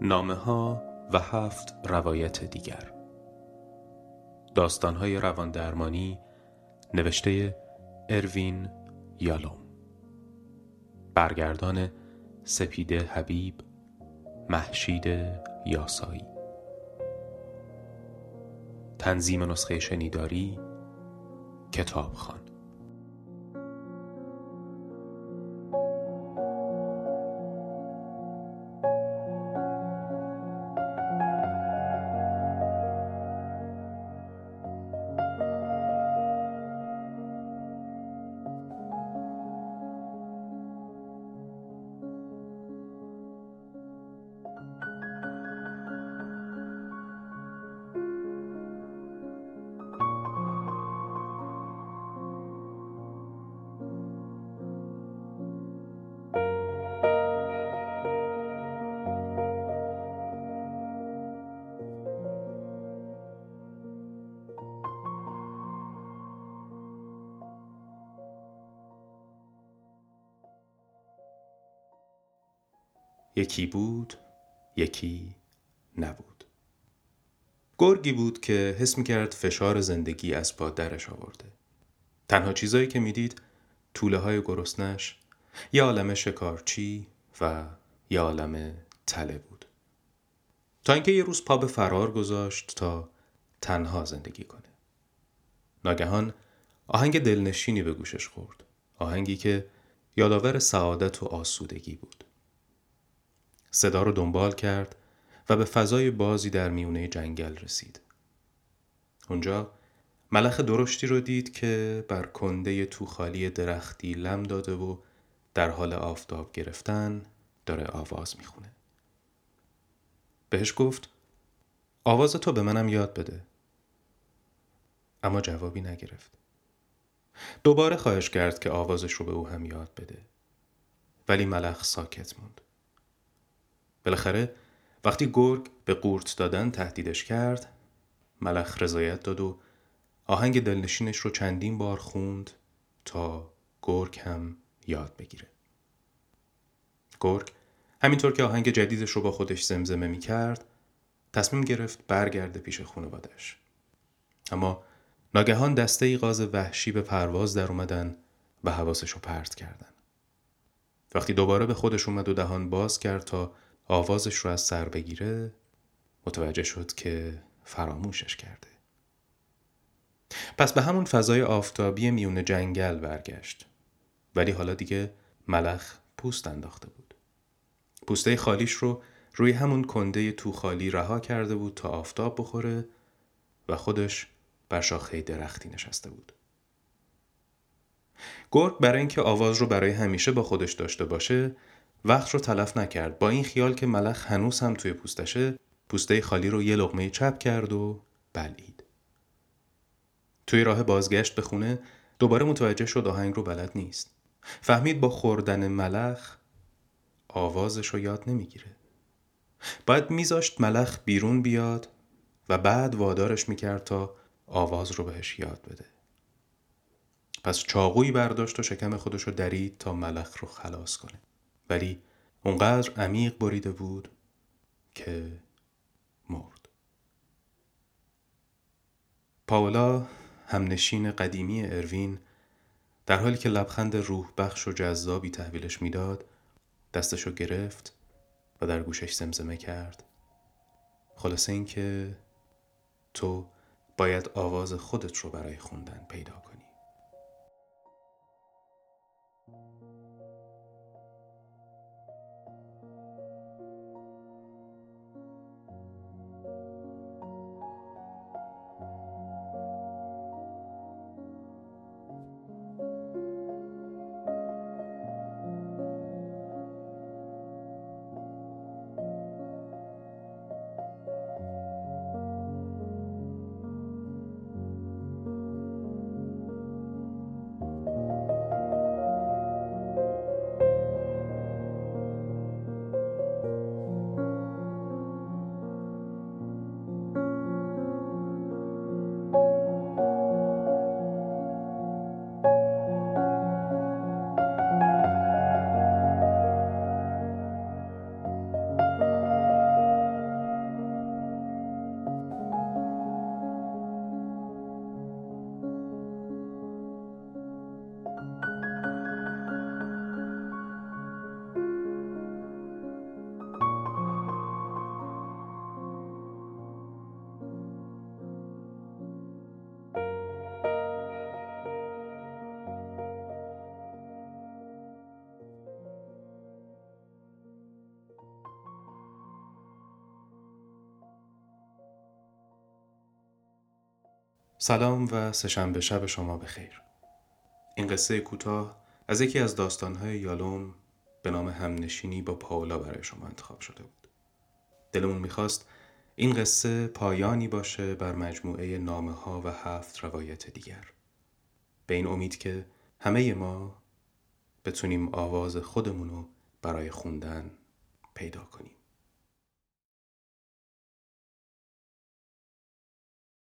نامه ها و هفت روایت دیگر. داستان های روان درمانی نوشته اروین یالوم. برگردان سپیده حبیب محشید یاسایی. تنظیم نسخه شنیداری کتابخان. یکی بود یکی نبود. گرگی بود که حس کرد فشار زندگی از پا درش آورده. تنها چیزایی که می‌دید طوله های گرسنش یه عالم شکارچی و یه عالم تله بود. تا اینکه یه روز پا به فرار گذاشت تا تنها زندگی کنه. ناگهان آهنگ دلنشینی به گوشش خورد. آهنگی که یادآور سعادت و آسودگی بود. صدا رو دنبال کرد و به فضای بازی در میونه جنگل رسید. اونجا ملخ درشتی رو دید که بر کنده توخالی درختی لم داده و در حال آفتاب گرفتن داره آواز می‌خونه. بهش گفت آواز تو به منم یاد بده. اما جوابی نگرفت. دوباره خواهش کرد که آوازش رو به او هم یاد بده. ولی ملخ ساکت موند. بالاخره وقتی گرگ به قورت دادن تهدیدش کرد ملخ رضایت داد و آهنگ دلنشینش رو چندین بار خوند تا گرگ هم یاد بگیره. گرگ همینطور که آهنگ جدیدش رو با خودش زمزمه می کرد تصمیم گرفت برگرده پیش خانوادش اما ناگهان دسته ای غاز وحشی به پرواز در اومدن و حواسش رو پرت کردن. وقتی دوباره به خودش اومد و دهان باز کرد تا آوازش رو از سر بگیره متوجه شد که فراموشش کرده. پس به همون فضای آفتابی میون جنگل برگشت. ولی حالا دیگه ملخ پوست انداخته بود. پوسته خالیش رو روی همون کنده تو خالی رها کرده بود تا آفتاب بخوره و خودش بر شاخه درختی نشسته بود. گرگ برای اینکه آواز رو برای همیشه با خودش داشته باشه وقت رو تلف نکرد. با این خیال که ملخ هنوز هم توی پوستشه پوسته خالی رو یه لغمه چپ کرد و بلید توی راه بازگشت به خونه دوباره متوجه شد آهنگ رو بلد نیست. فهمید با خوردن ملخ آوازش رو یاد نمی‌گیره. باید میذاشت ملخ بیرون بیاد و بعد وادارش می‌کرد تا آواز رو بهش یاد بده. پس چاقویی برداشت و شکم خودش رو درید تا ملخ رو خلاص کنه. ولی اونقدر عمیق بریده بود که مرد. پاولا همنشین قدیمی اروین در حالی که لبخند روح بخش و جذابی تحویلش می‌داد دستشو گرفت و در گوشش زمزمه کرد. خلاصه اینکه تو باید آواز خودت رو برای خوندن پیدا کنی. سلام و سهشنبه شب شما بخیر. این قصه کوتاه از یکی از داستانهای یالوم به نام همنشینی با پاولا برای شما انتخاب شده بود. دلمون می‌خواست این قصه پایانی باشه بر مجموعه نامه ها و هفت روایت دیگر. به این امید که همه ما بتونیم آواز خودمونو برای خوندن پیدا کنیم.